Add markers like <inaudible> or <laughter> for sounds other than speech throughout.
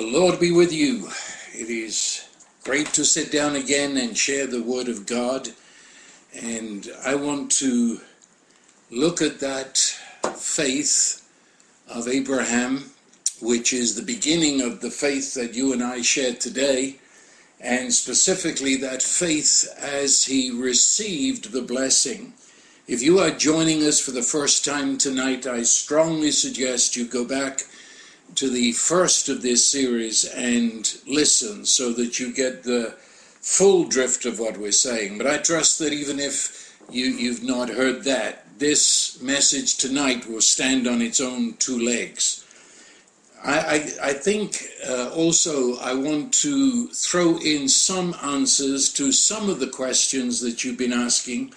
The Lord be with you. It is great to sit down again and share the Word of God. And I want to look at that faith of Abraham, which is the beginning of the faith that you and I share today, and specifically that faith as he received the blessing. If you are joining us for the first time tonight, I strongly suggest you go back to the first of this series and listen so that you get the full drift of what we're saying. But I trust that even if you, you've not heard that, this message tonight will stand on its own two legs. I, I, I think uh, also I want to throw in some answers to some of the questions that you've been asking,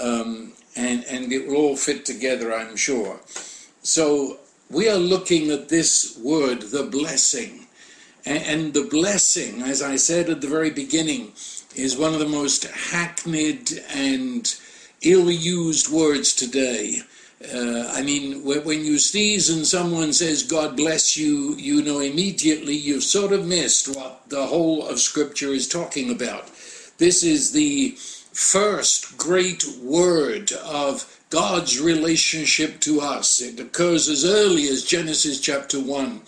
um, and, and it will all fit together, I'm sure. So we are looking at this word, the blessing. And the blessing, as I said at the very beginning, is one of the most hackneyed and ill used words today. Uh, I mean, when you sneeze and someone says, God bless you, you know immediately you've sort of missed what the whole of Scripture is talking about. This is the first great word of God's relationship to us. It occurs as early as Genesis chapter 1.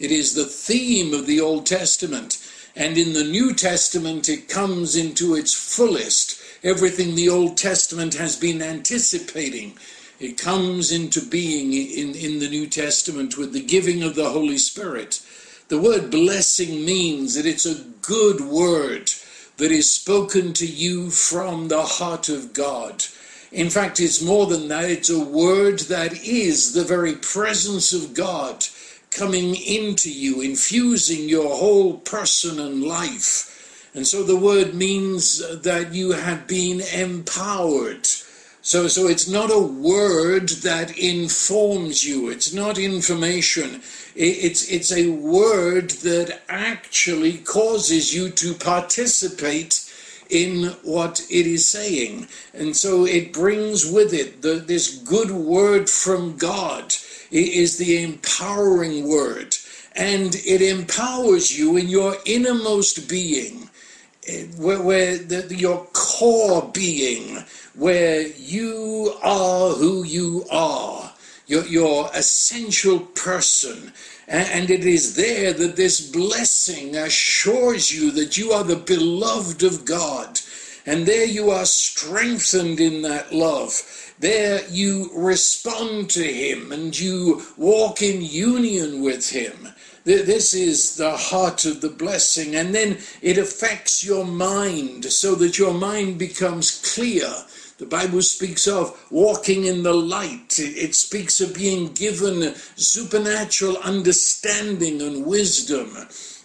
It is the theme of the Old Testament. And in the New Testament, it comes into its fullest. Everything the Old Testament has been anticipating. It comes into being in, in the New Testament with the giving of the Holy Spirit. The word blessing means that it's a good word that is spoken to you from the heart of God. In fact, it's more than that, it's a word that is the very presence of God coming into you, infusing your whole person and life. And so the word means that you have been empowered. So, so it's not a word that informs you. It's not information. It's, it's a word that actually causes you to participate in what it is saying. And so it brings with it the, this good word from God. It is the empowering word. And it empowers you in your innermost being, eh, where, where the, your core being, where you are who you are, your, your essential person. And it is there that this blessing assures you that you are the beloved of God. And there you are strengthened in that love. There you respond to Him and you walk in union with Him. This is the heart of the blessing. And then it affects your mind so that your mind becomes clear the Bible speaks of walking in the light. It, speaks of being given supernatural understanding and wisdom.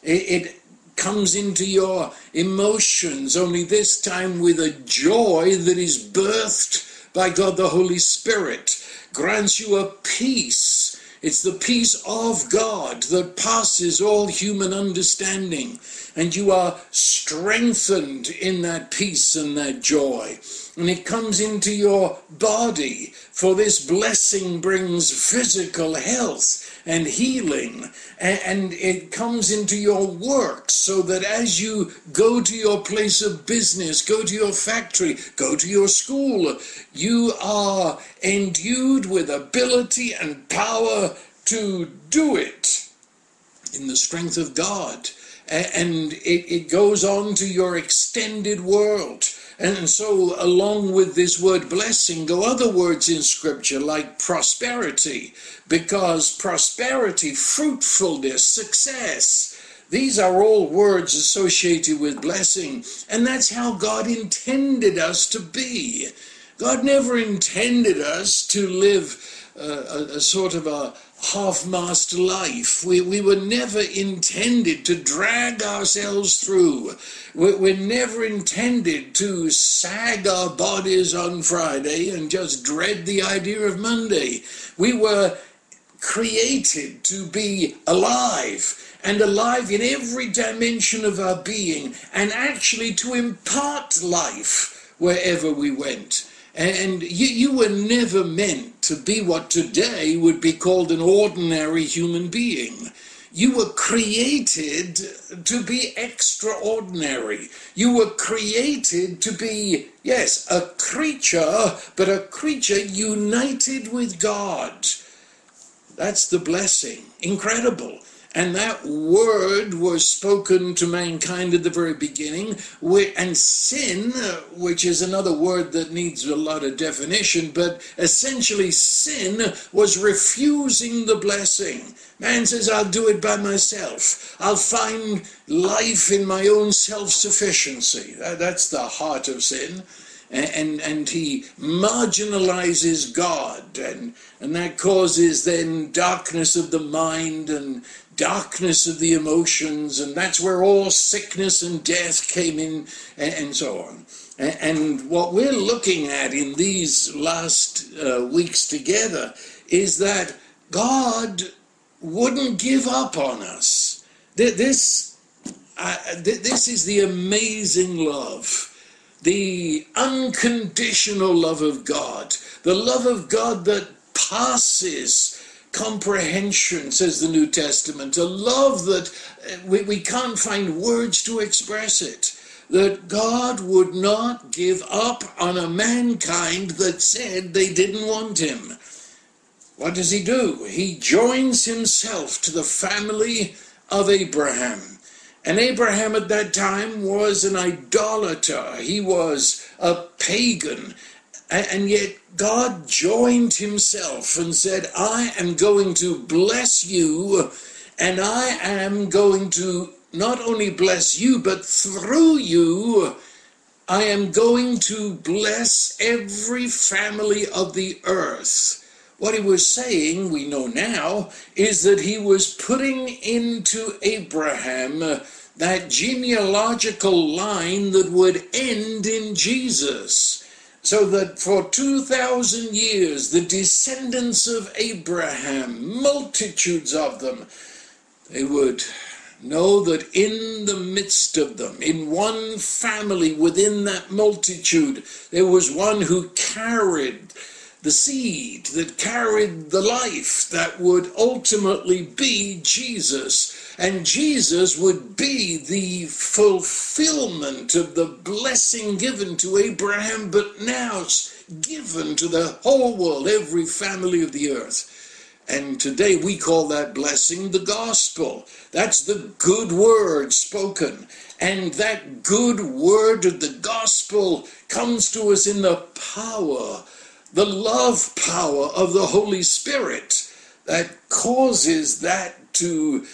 It, comes into your emotions, only this time with a joy that is birthed by God the Holy Spirit, grants you a peace. It's the peace of God that passes all human understanding, and you are strengthened in that peace and that joy and it comes into your body. For this blessing brings physical health and healing, and it comes into your work so that as you go to your place of business, go to your factory, go to your school, you are endued with ability and power to do it in the strength of God. And it, goes on to your extended world and so, along with this word blessing, go other words in Scripture like prosperity, because prosperity, fruitfulness, success, these are all words associated with blessing. And that's how God intended us to be. God never intended us to live uh, a, a sort of a half-mast life. We, we were never intended to drag ourselves through. We, we're never intended to sag our bodies on Friday and just dread the idea of Monday. We were created to be alive and alive in every dimension of our being and actually to impart life wherever we went. And you, you were never meant to be what today would be called an ordinary human being. You were created to be extraordinary. You were created to be, yes, a creature, but a creature united with God. That's the blessing. Incredible. And that word was spoken to mankind at the very beginning. And sin, which is another word that needs a lot of definition, but essentially sin was refusing the blessing. Man says, I'll do it by myself. I'll find life in my own self sufficiency. That's the heart of sin and, and he marginalizes God, and, and that causes then darkness of the mind and darkness of the emotions, and that's where all sickness and death came in, and, and so on. And, and, what we're looking at in these last uh, weeks together is that God wouldn't give up on us. This, uh, this is the amazing love the unconditional love of God, the love of God that passes comprehension, says the New Testament, a love that uh, we, we can't find words to express it. That God would not give up on a mankind that said they didn't want him. What does he do? He joins himself to the family of Abraham. And Abraham at that time was an idolater, he was a pagan. And yet God joined himself and said, I am going to bless you, and I am going to not only bless you, but through you, I am going to bless every family of the earth. What he was saying, we know now, is that he was putting into Abraham that genealogical line that would end in Jesus. So that for 2,000 years, the descendants of Abraham, multitudes of them, they would know that in the midst of them, in one family within that multitude, there was one who carried the seed that carried the life that would ultimately be Jesus. And Jesus would be the fulfillment of the blessing given to Abraham, but now given to the whole world, every family of the earth. And today we call that blessing the gospel. That's the good word spoken. And that good word of the gospel comes to us in the power the love power of the Holy Spirit that causes that to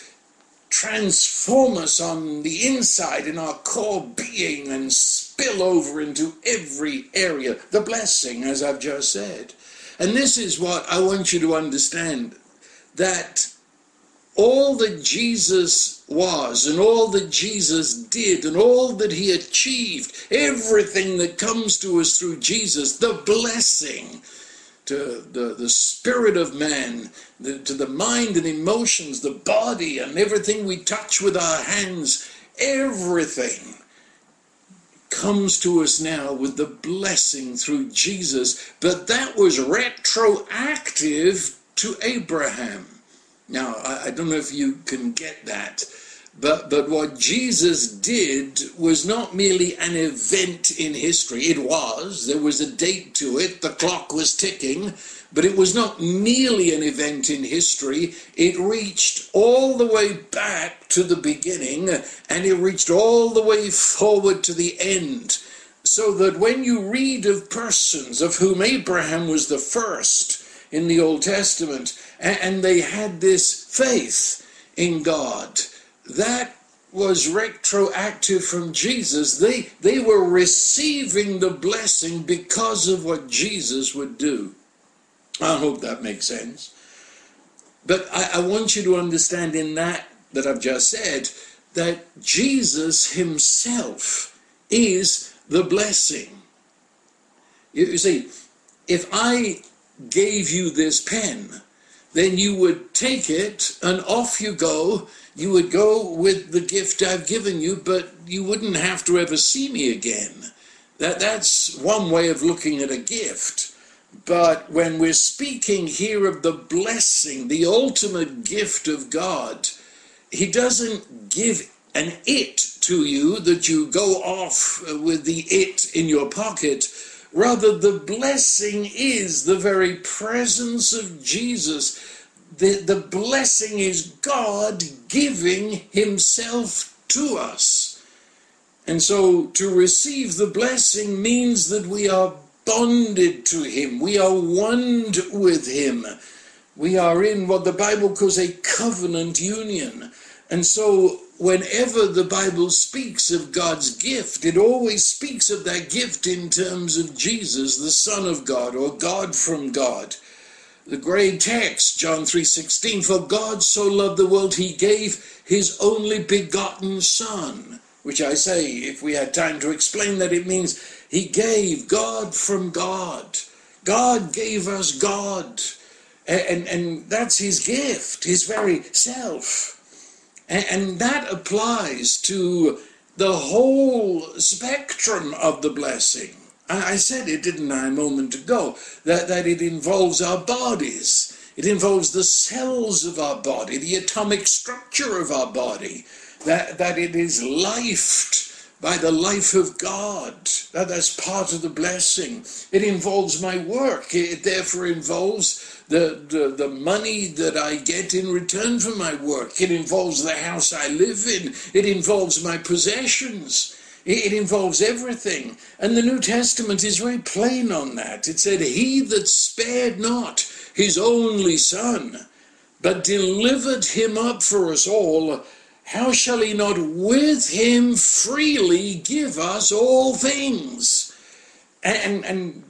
transform us on the inside in our core being and spill over into every area. The blessing, as I've just said. And this is what I want you to understand that all that Jesus was and all that Jesus did and all that he achieved, everything that comes to us through Jesus, the blessing to the, the spirit of man, the, to the mind and emotions, the body, and everything we touch with our hands, everything comes to us now with the blessing through Jesus. But that was retroactive to Abraham. Now, I, I don't know if you can get that. But, but what Jesus did was not merely an event in history. It was. There was a date to it. The clock was ticking. But it was not merely an event in history. It reached all the way back to the beginning and it reached all the way forward to the end. So that when you read of persons of whom Abraham was the first in the Old Testament, and they had this faith in God. That was retroactive from Jesus. They, they were receiving the blessing because of what Jesus would do. I hope that makes sense. But I, I want you to understand in that that I've just said that Jesus himself is the blessing. You, you see, if I gave you this pen, then you would take it and off you go. You would go with the gift I've given you, but you wouldn't have to ever see me again. That, that's one way of looking at a gift. But when we're speaking here of the blessing, the ultimate gift of God, He doesn't give an it to you that you go off uh, with the it in your pocket. Rather, the blessing is the very presence of Jesus. The, the blessing is God giving Himself to us. And so to receive the blessing means that we are bonded to Him, we are one with Him. We are in what the Bible calls a covenant union. And so whenever the Bible speaks of God's gift, it always speaks of that gift in terms of Jesus, the Son of God, or God from God. The great text, John 3:16, for God so loved the world he gave his only begotten son, which I say if we had time to explain that it means he gave God from God. God gave us God. And, and, that's his gift, his very self. And, and that applies to the whole spectrum of the blessing. I said it, didn't I, a moment ago, that, that it involves our bodies. It involves the cells of our body, the atomic structure of our body, that, that it is lifed by the life of God. That, that's part of the blessing. It involves my work. It therefore involves the, the, the money that I get in return for my work. It involves the house I live in. It involves my possessions. It, involves everything. And the New Testament is very plain on that. It said, He that spared not his only Son, but delivered him up for us all, how shall he not with him freely give us all things? And, and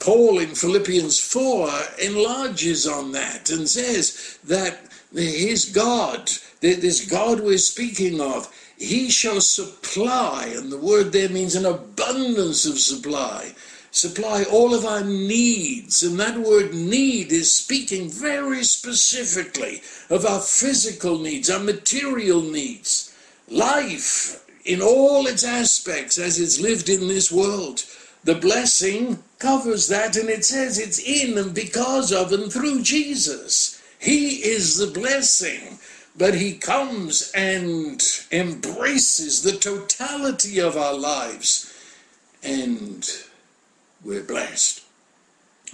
Paul in Philippians 4 enlarges on that and says that his God, this God we're speaking of, he shall supply, and the word there means an abundance of supply, supply all of our needs. And that word need is speaking very specifically of our physical needs, our material needs, life in all its aspects as it's lived in this world. The blessing covers that and it says it's in and because of and through Jesus. He is the blessing, but He comes and embraces the totality of our lives and we're blessed.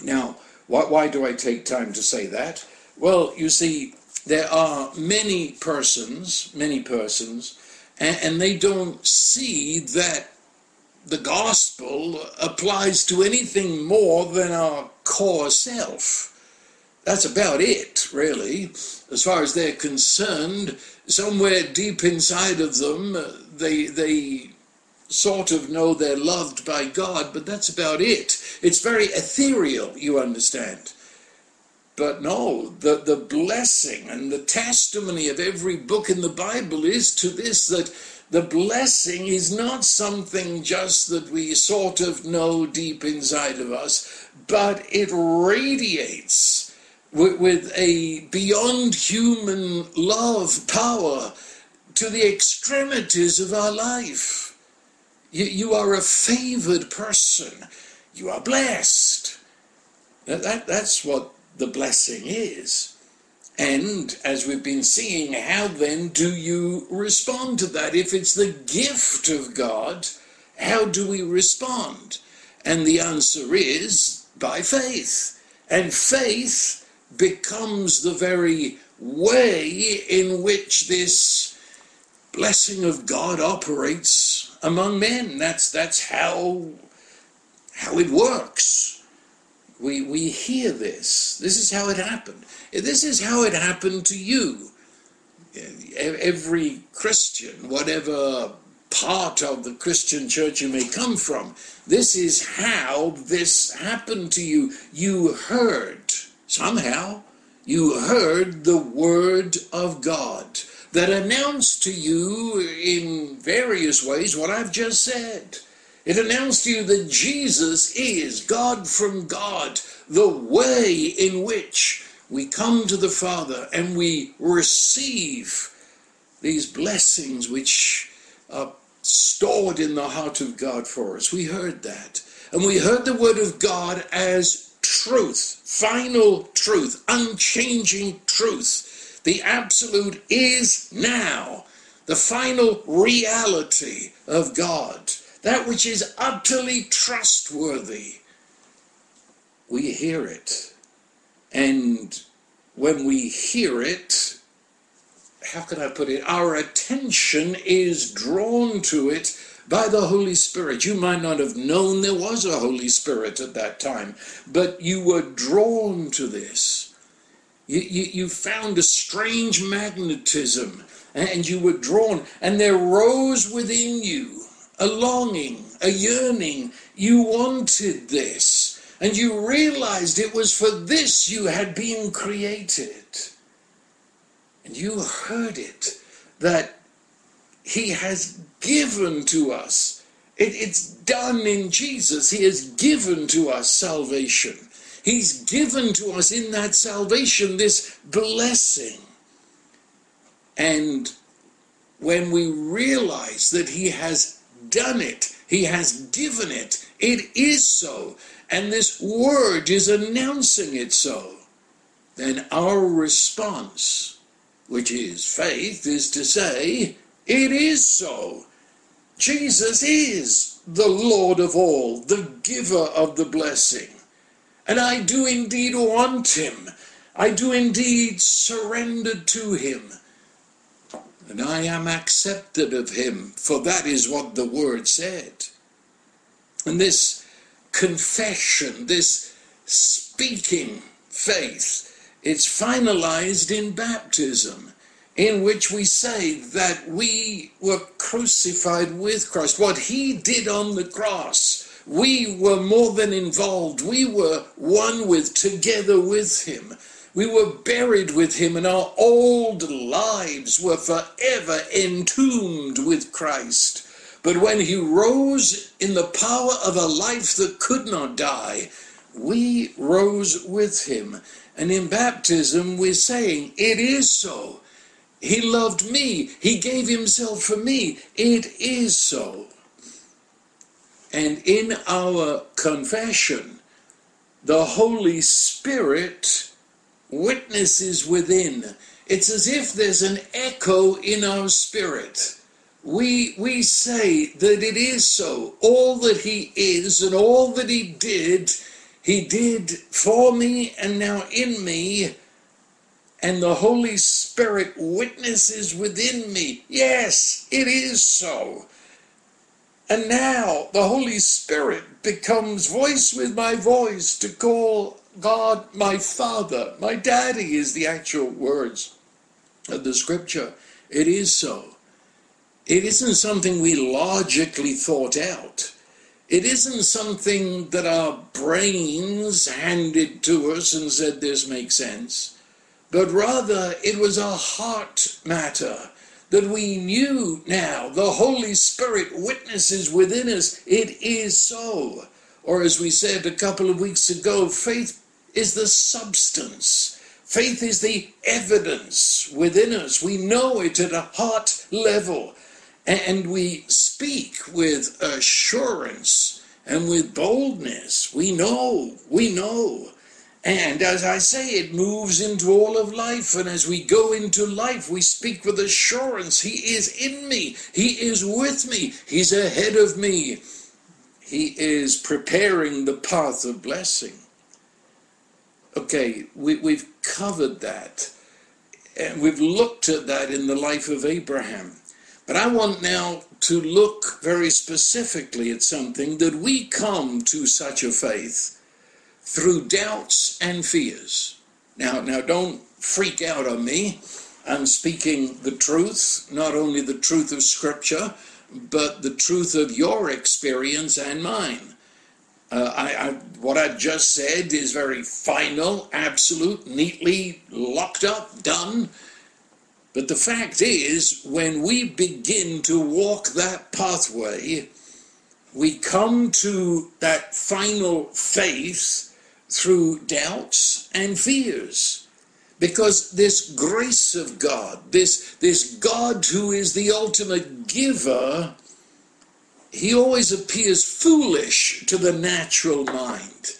Now, why, why do I take time to say that? Well, you see, there are many persons, many persons, and, and they don't see that the gospel applies to anything more than our core self. That's about it, really. As far as they're concerned, somewhere deep inside of them, uh, they, they sort of know they're loved by God, but that's about it. It's very ethereal, you understand. But no, the, the blessing and the testimony of every book in the Bible is to this that the blessing is not something just that we sort of know deep inside of us, but it radiates with, with a beyond human love power to the extremities of our life. You, you are a favored person. You are blessed. That, that, that's what the blessing is. And as we've been seeing, how then do you respond to that? If it's the gift of God, how do we respond? And the answer is by faith. And faith becomes the very way in which this blessing of God operates among men. That's that's how how it works. We we hear this. This is how it happened. This is how it happened to you. Every Christian, whatever part of the Christian church you may come from, this is how this happened to you. You heard, somehow, you heard the word of God that announced to you in various ways what I've just said. It announced to you that Jesus is God from God, the way in which we come to the Father and we receive these blessings which are stored in the heart of God for us. We heard that. And we heard the word of God as truth, final truth, unchanging truth. The absolute is now. The final reality of God. That which is utterly trustworthy. We hear it. And when we hear it, how can I put it? Our attention is drawn to it by the Holy Spirit. You might not have known there was a Holy Spirit at that time, but you were drawn to this. You, you, you found a strange magnetism and you were drawn, and there rose within you a longing, a yearning. You wanted this, and you realized it was for this you had been created. And you heard it that He has given to us. It, it's done in Jesus. He has given to us salvation. He's given to us in that salvation this blessing. And when we realize that He has done it, He has given it, it is so, and this word is announcing it so, then our response, which is faith, is to say, It is so. Jesus is the Lord of all, the giver of the blessing. And I do indeed want him. I do indeed surrender to him. And I am accepted of him, for that is what the word said. And this confession, this speaking faith, it's finalized in baptism in which we say that we were crucified with Christ. What he did on the cross, we were more than involved. We were one with, together with him. We were buried with him, and our old lives were forever entombed with Christ. But when he rose in the power of a life that could not die, we rose with him. And in baptism, we're saying, It is so. He loved me. He gave himself for me. It is so. And in our confession, the Holy Spirit witnesses within. It's as if there's an echo in our spirit. We, we say that it is so. All that He is and all that He did, He did for me and now in me and the Holy Spirit witnesses within me. Yes, it is so. And now the Holy Spirit becomes voice with my voice to call God my Father. My daddy is the actual words of the scripture. It is so. It isn't something we logically thought out. It isn't something that our brains handed to us and said this makes sense but rather it was a heart matter that we knew now. The Holy Spirit witnesses within us, it is so. Or as we said a couple of weeks ago, faith is the substance. Faith is the evidence within us. We know it at a heart level. And we speak with assurance and with boldness. We know, we know. And as I say, it moves into all of life. And as we go into life, we speak with assurance He is in me, He is with me, He's ahead of me, He is preparing the path of blessing. Okay, we, we've covered that. And we've looked at that in the life of Abraham. But I want now to look very specifically at something that we come to such a faith through doubts and fears. Now, now don't freak out on me. I'm speaking the truth, not only the truth of Scripture, but the truth of your experience and mine. Uh, I, I, what I just said is very final, absolute, neatly locked up, done. But the fact is, when we begin to walk that pathway, we come to that final faith through doubts and fears. Because this grace of God, this, this God who is the ultimate giver, he always appears foolish to the natural mind.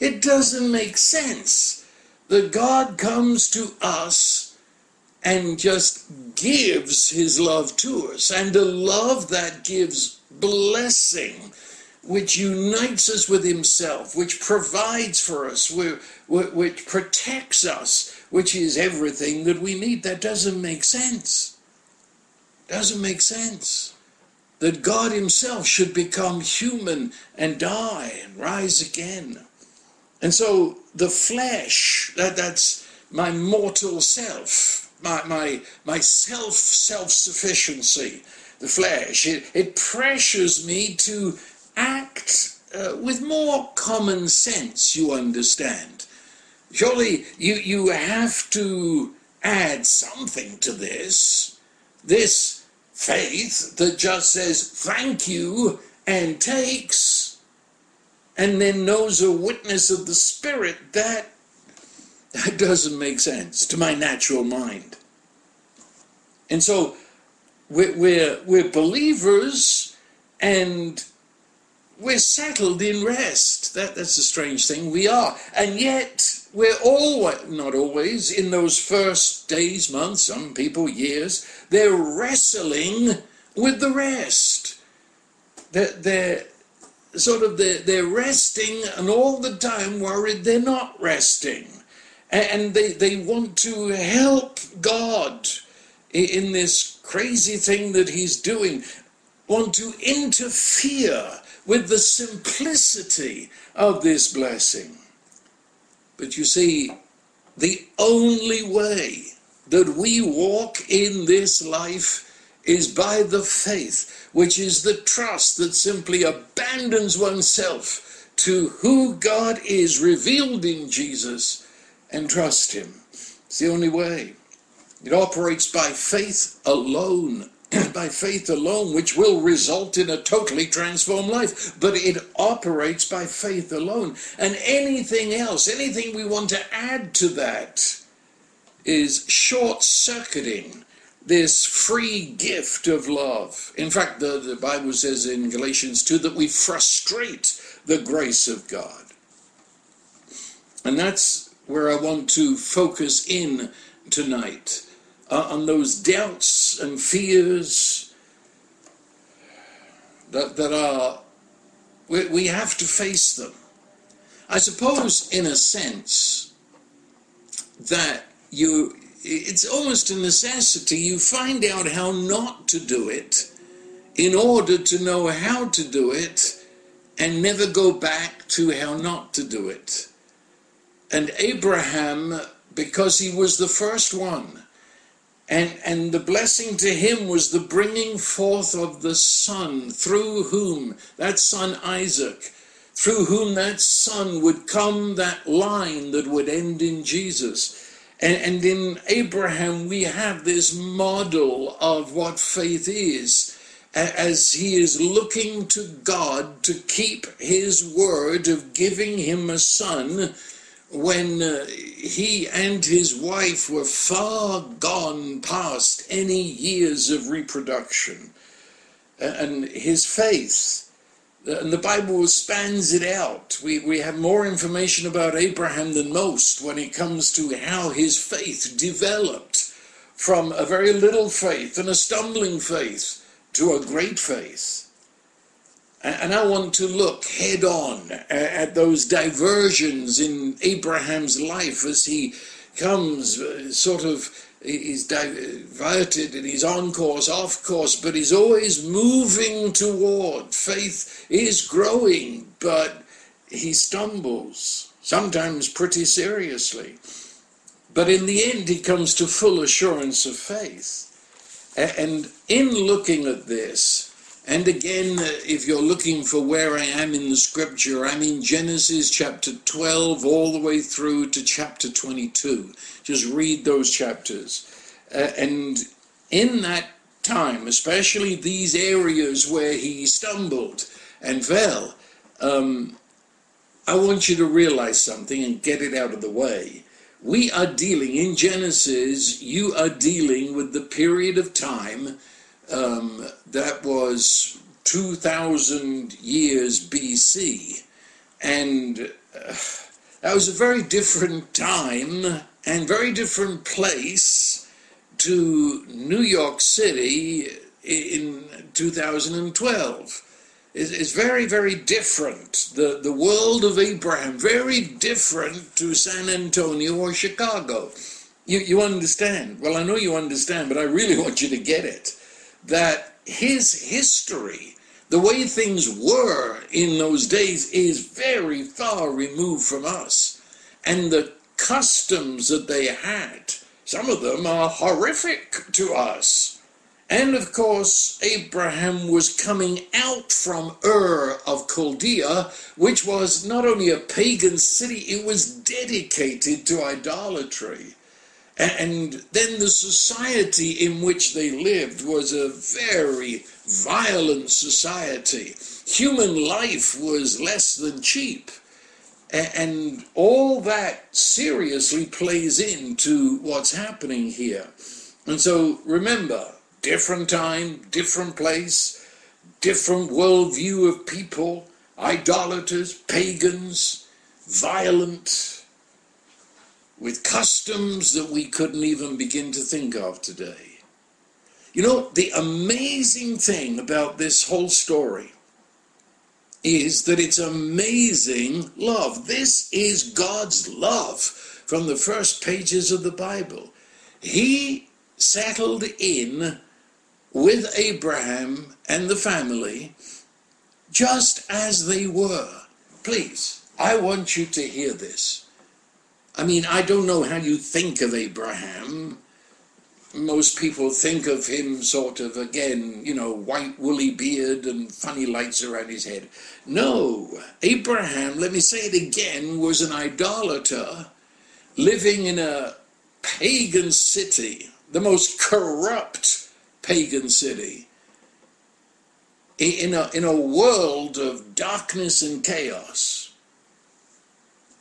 It doesn't make sense that God comes to us and just gives his love to us, and a love that gives blessing, which unites us with himself, which provides for us, which protects us, which is everything that we need. That doesn't make sense. Doesn't make sense. That God himself should become human and die and rise again. And so the flesh, that, that's my mortal self, my, my, my self self sufficiency, the flesh, it, it pressures me to act uh, with more common sense, you understand. Surely you, you have to add something to this. This faith that just says thank you and takes and then knows a witness of the Spirit, that, that doesn't make sense to my natural mind. And so we're, we're, we're believers and we're settled in rest. That, that's a strange thing. We are. And yet, we're always, not always, in those first days, months, some people years, they're wrestling with the rest. They're, they're sort of, they're, they're resting and all the time worried they're not resting. And they, they want to help God in this crazy thing that he's doing, want to interfere with the simplicity of this blessing. But you see, the only way that we walk in this life is by the faith, which is the trust that simply abandons oneself to who God is revealed in Jesus and trust Him. It's the only way. It operates by faith alone, <clears throat> by faith alone, which will result in a totally transformed life. But it operates by faith alone. And anything else, anything we want to add to that, is short circuiting this free gift of love. In fact, the, the Bible says in Galatians 2 that we frustrate the grace of God. And that's where I want to focus in tonight uh, on those doubts and fears that, that are, we, we have to face them. I suppose, in a sense, that you, it's almost a necessity. You find out how not to do it in order to know how to do it and never go back to how not to do it. And Abraham, because he was the first one, and, and the blessing to him was the bringing forth of the son, through whom, that son Isaac, through whom that son would come, that line that would end in Jesus. And, and in Abraham, we have this model of what faith is as he is looking to God to keep his word of giving him a son when uh, he and his wife were far gone past any years of reproduction. And his faith, uh, and the Bible spans it out. We, we have more information about Abraham than most when it comes to how his faith developed from a very little faith and a stumbling faith to a great faith. And I want to look head on at those diversions in Abraham's life as he comes, uh, sort of, he's diverted and he's on course, off course, but he's always moving toward. Faith is growing, but he stumbles, sometimes pretty seriously. But in the end, he comes to full assurance of faith. And in looking at this, and again, if you're looking for where I am in the scripture, I'm in Genesis chapter 12 all the way through to chapter 22. Just read those chapters. Uh, and in that time, especially these areas where he stumbled and fell, um, I want you to realize something and get it out of the way. We are dealing, in Genesis, you are dealing with the period of time um, that was 2000 years BC. And uh, that was a very different time and very different place to New York City in 2012 is, very, very different. The, the world of Abraham, very different to San Antonio or Chicago. You, you understand? Well, I know you understand, but I really <laughs> want you to get it. That his history, the way things were in those days, is very far removed from us. And the customs that they had, some of them are horrific to us. And of course, Abraham was coming out from Ur of Chaldea, which was not only a pagan city, it was dedicated to idolatry. And then the society in which they lived was a very violent society. Human life was less than cheap. And all that seriously plays into what's happening here. And so remember, different time, different place, different worldview of people, idolaters, pagans, violent, with customs that we couldn't even begin to think of today. You know, the amazing thing about this whole story is that it's amazing love. This is God's love from the first pages of the Bible. He settled in with Abraham and the family just as they were. Please, I want you to hear this. I mean, I don't know how you think of Abraham. Most people think of him sort of, again, you know, white woolly beard and funny lights around his head. No, Abraham, let me say it again, was an idolater living in a pagan city, the most corrupt pagan city, in a, in a world of darkness and chaos.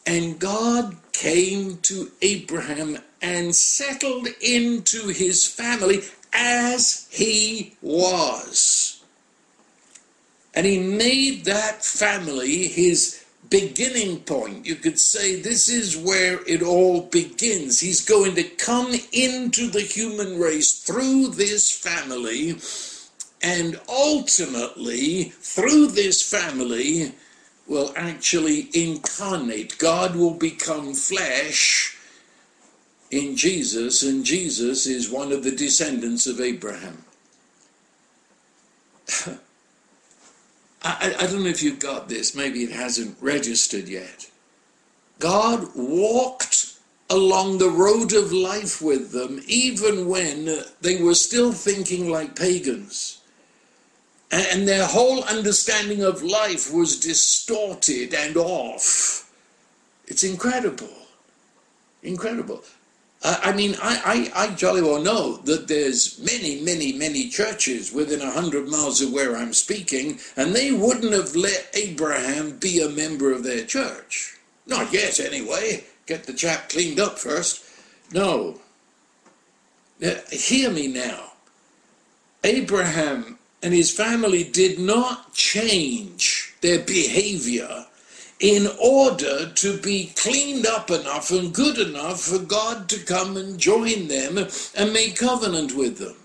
And God came to Abraham and settled into his family as he was. And he made that family his beginning point. You could say this is where it all begins. He's going to come into the human race through this family, and ultimately, through this family, will actually incarnate. God will become flesh in Jesus, and Jesus is one of the descendants of Abraham. <laughs> I, I, don't know if you've got this, maybe it hasn't registered yet. God walked along the road of life with them even when they were still thinking like pagans and their whole understanding of life was distorted and off. It's incredible. Incredible. I mean, I, I, I jolly well know that there's many, many, many churches within a hundred miles of where I'm speaking, and they wouldn't have let Abraham be a member of their church. Not yet, anyway. Get the chap cleaned up first. No. Now, hear me now. Abraham and his family did not change their behavior in order to be cleaned up enough and good enough for God to come and join them and make covenant with them.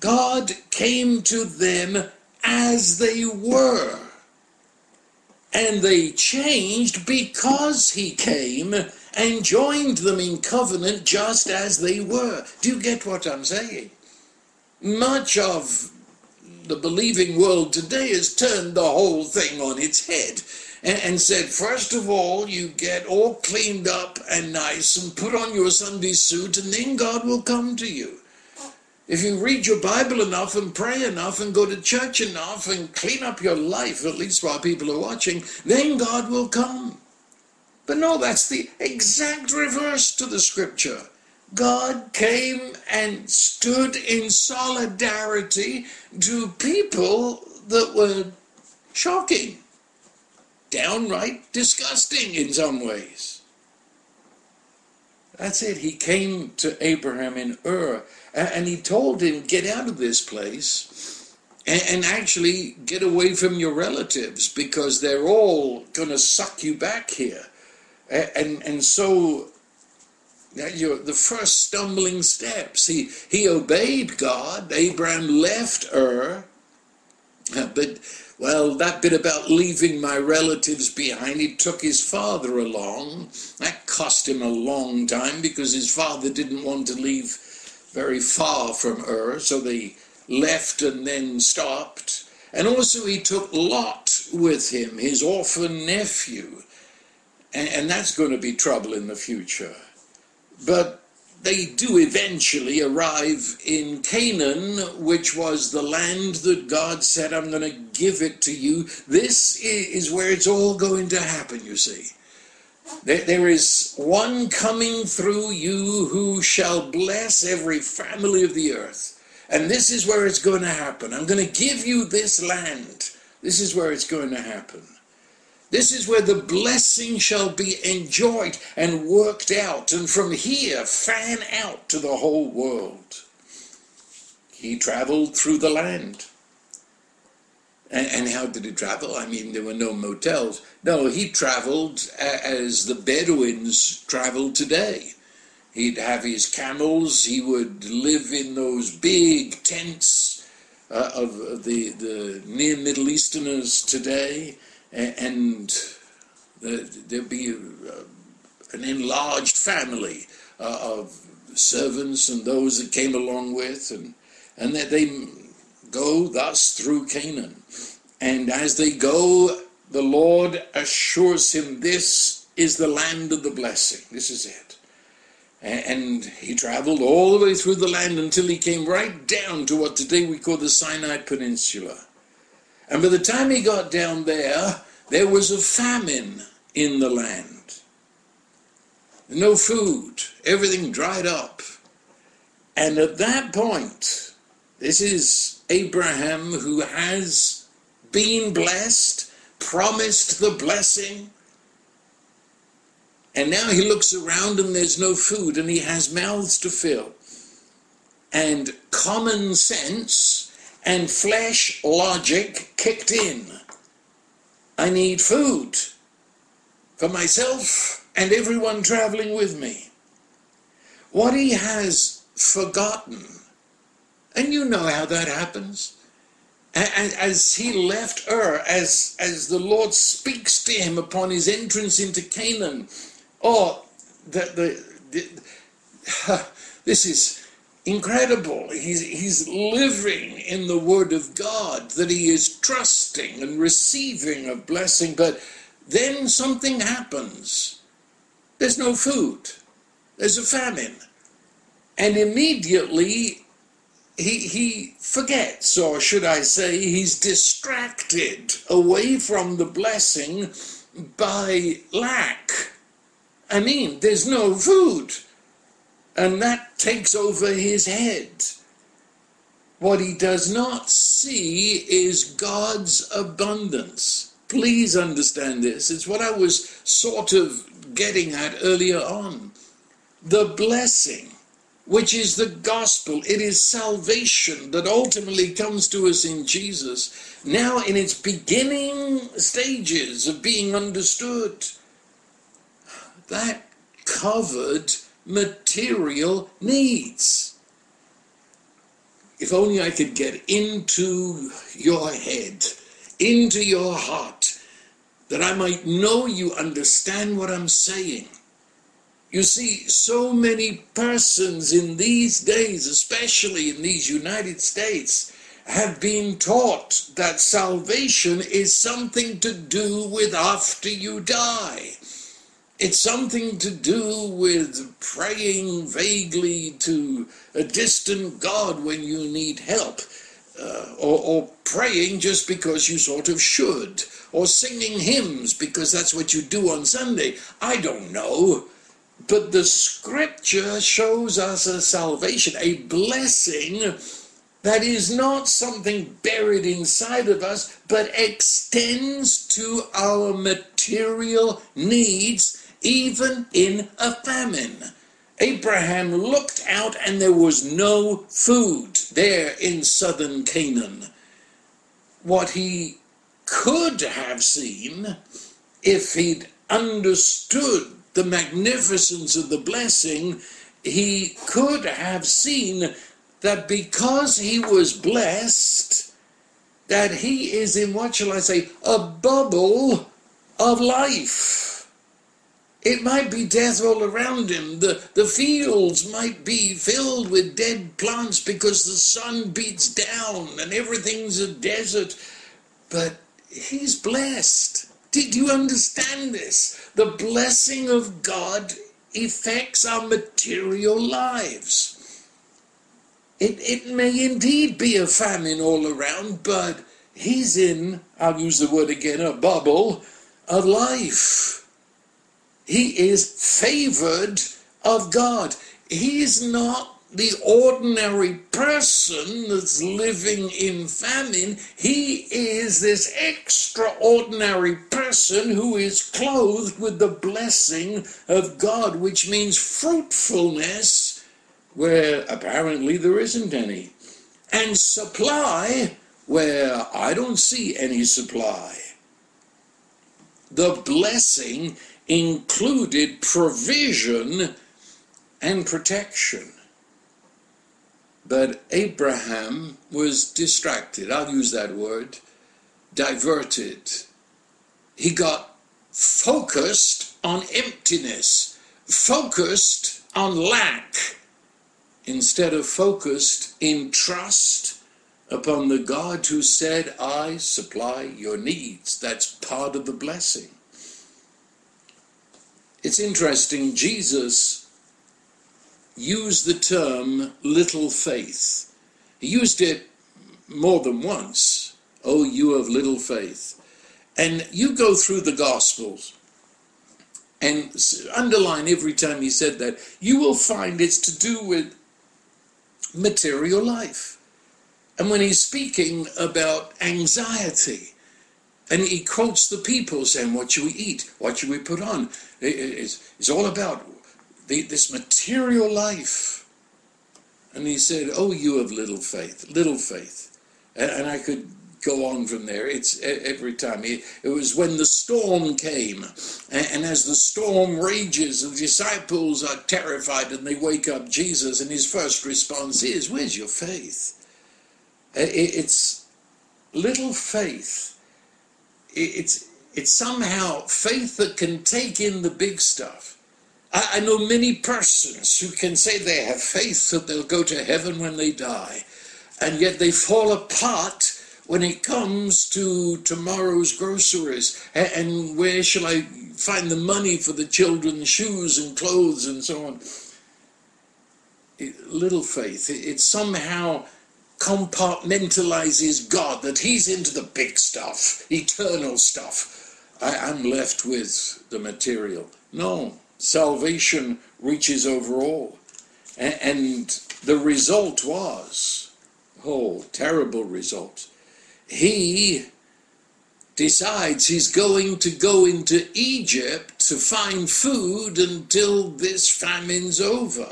God came to them as they were. And they changed because he came and joined them in covenant just as they were. Do you get what I'm saying? Much of the believing world today has turned the whole thing on its head and, and said, first of all, you get all cleaned up and nice and put on your Sunday suit, and then God will come to you. If you read your Bible enough and pray enough and go to church enough and clean up your life, at least while people are watching, then God will come. But no, that's the exact reverse to the scripture. God came and stood in solidarity to people that were shocking, downright disgusting in some ways. That's it. He came to Abraham in Ur and he told him, Get out of this place and actually get away from your relatives because they're all going to suck you back here. And, and so the first stumbling steps. He, he obeyed God. Abraham left Ur. <laughs> But, well, that bit about leaving my relatives behind, he took his father along. That cost him a long time because his father didn't want to leave very far from Ur, so they left and then stopped. And also, he took Lot with him, his orphan nephew. And, and that's going to be trouble in the future. But they do eventually arrive in Canaan, which was the land that God said, I'm going to give it to you. This is where it's all going to happen, you see. There is one coming through you who shall bless every family of the earth. And this is where it's going to happen. I'm going to give you this land. This is where it's going to happen. This is where the blessing shall be enjoyed and worked out, and from here fan out to the whole world. He traveled through the land. And, how did he travel? I mean, there were no motels. No, he traveled as the Bedouins travel today. He'd have his camels. He would live in those big tents uh, of the, the near Middle Easterners today. And there'd be an enlarged family uh, of servants and those that came along with. And, and that they go thus through Canaan. And as they go, the Lord assures him this is the land of the blessing. This is it. And he traveled all the way through the land until he came right down to what today we call the Sinai Peninsula. And by the time he got down there, there was a famine in the land. No food, everything dried up. And at that point, this is Abraham who has been blessed, promised the blessing, and now he looks around and there's no food and he has mouths to fill. And common sense and flesh logic kicked in. I need food for myself and everyone traveling with me. What he has forgotten, and you know how that happens. As he left Ur, as, as the Lord speaks to him upon his entrance into Canaan, Oh, the, the, the <laughs> this is incredible. He's, he's living in the Word of God, that he is trusting and receiving a blessing, but then something happens. There's no food, there's a famine. And immediately he, he forgets, or should I say, he's distracted away from the blessing by lack. I mean, there's no food. And that takes over his head. What he does not see is God's abundance. Please understand this. It's what I was sort of getting at earlier on. The blessing, which is the gospel, it is salvation that ultimately comes to us in Jesus, now in its beginning stages of being understood that covered material needs. If only I could get into your head, into your heart, that I might know you understand what I'm saying. You see, so many persons in these days, especially in these United States, have been taught that salvation is something to do with after you die. It's something to do with praying vaguely to a distant God when you need help, uh, or, or praying just because you sort of should, or singing hymns because that's what you do on Sunday. I don't know. But the scripture shows us a salvation, a blessing that is not something buried inside of us, but extends to our material needs even in a famine. Abraham looked out and there was no food there in southern Canaan. What he could have seen if he'd understood the magnificence of the blessing, he could have seen that because he was blessed, that he is in what shall I say, a bubble of life. It might be death all around him. The, the fields might be filled with dead plants because the sun beats down and everything's a desert. But he's blessed. Did you understand this? The blessing of God affects our material lives. It, it may indeed be a famine all around, but he's in, I'll use the word again, a bubble of life. He is favored of God. He's not the ordinary person that's living in famine. He is this extraordinary person who is clothed with the blessing of God, which means fruitfulness where apparently there isn't any, and supply where I don't see any supply. The blessing included provision and protection. But Abraham was distracted. I'll use that word diverted. He got focused on emptiness, focused on lack, instead of focused in trust upon the God who said, I supply your needs. That's part of the blessing. It's interesting, Jesus used the term little faith. He used it more than once. Oh, you of little faith. And you go through the Gospels and underline every time he said that, you will find it's to do with material life. And when he's speaking about anxiety, and he quotes the people saying, What should we eat? What should we put on? It's, all about this material life. And he said, Oh, you have little faith, little faith. And, I could go on from there. It's every time. It, was when the storm came. And, as the storm rages, the disciples are terrified and they wake up Jesus. And his first response is, Where's your faith? It's little faith it's it's somehow faith that can take in the big stuff. I, I know many persons who can say they have faith that they'll go to heaven when they die, and yet they fall apart when it comes to tomorrow's groceries and, and where shall I find the money for the children's shoes and clothes and so on. It, little faith. It, it somehow compartmentalizes God, that he's into the big stuff, eternal stuff. I, am left with the material. No, salvation reaches over all. And, the result was, oh, terrible result. He decides he's going to go into Egypt to find food until this famine's over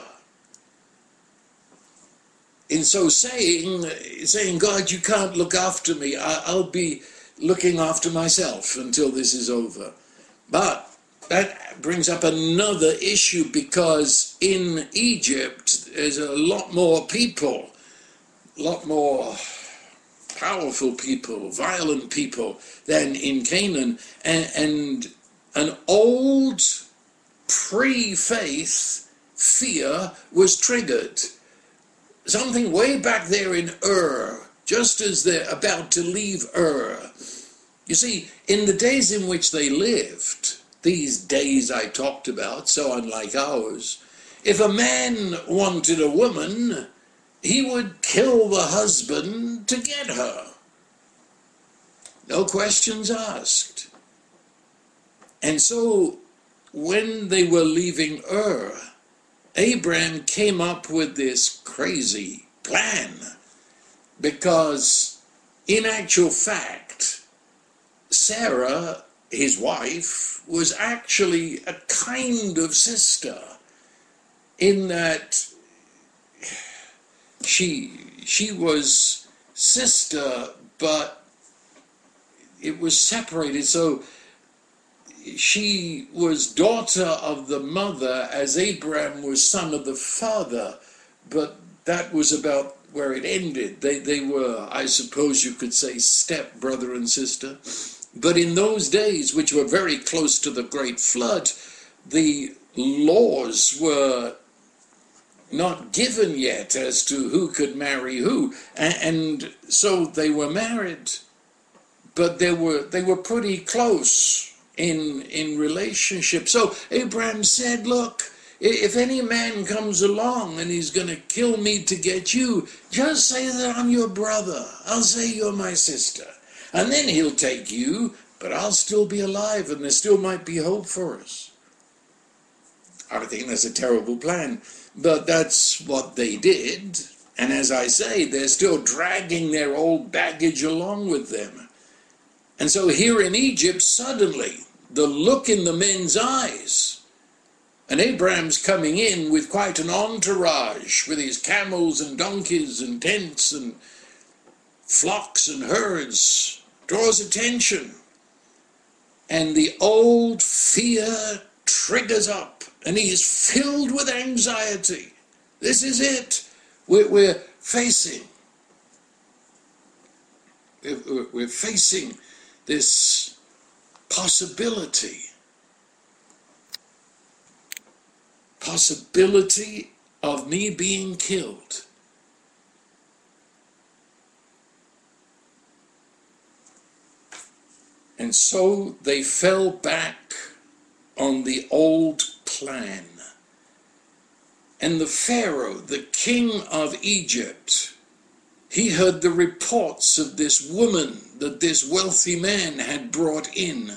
in so saying, saying, God, you can't look after me. I, will be looking after myself until this is over. But that brings up another issue because in Egypt there's a lot more people, a lot more powerful people, violent people than in Canaan, and, and an old pre-faith fear was triggered something way back there in Ur, just as they're about to leave Ur. You see, in the days in which they lived, these days I talked about, so unlike ours, if a man wanted a woman, he would kill the husband to get her. No questions asked. And so, when they were leaving Ur, Abraham came up with this crazy plan because, in actual fact, Sarah, his wife, was actually a kind of sister in that she she was sister, but it was separated. So she was daughter of the mother as Abraham was son of the father, but that was about where it ended. They, they were, I suppose you could say, step brother and sister. But in those days, which were very close to the great flood, the laws were not given yet as to who could marry who. And, so they were married, but they were, they were pretty close in, in relationship. So Abraham said, Look, if any man comes along and he's going to kill me to get you, just say that I'm your brother. I'll say you're my sister. And then he'll take you, but I'll still be alive and there still might be hope for us. I think that's a terrible plan, but that's what they did. And as I say, they're still dragging their old baggage along with them. And so here in Egypt, suddenly, the look in the men's eyes, and Abraham's coming in with quite an entourage, with his camels and donkeys and tents and flocks and herds, draws attention. And the old fear triggers up, and he is filled with anxiety. This is it. We're, we're facing. We're facing this possibility. Possibility of me being killed. And so they fell back on the old plan. And the Pharaoh, the king of Egypt, he heard the reports of this woman that this wealthy man had brought in.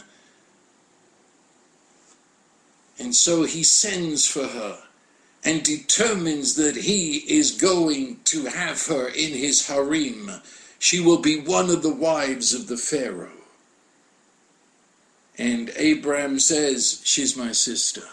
And so he sends for her and determines that he is going to have her in his harem. She will be one of the wives of the Pharaoh. And Abraham says, She's my sister.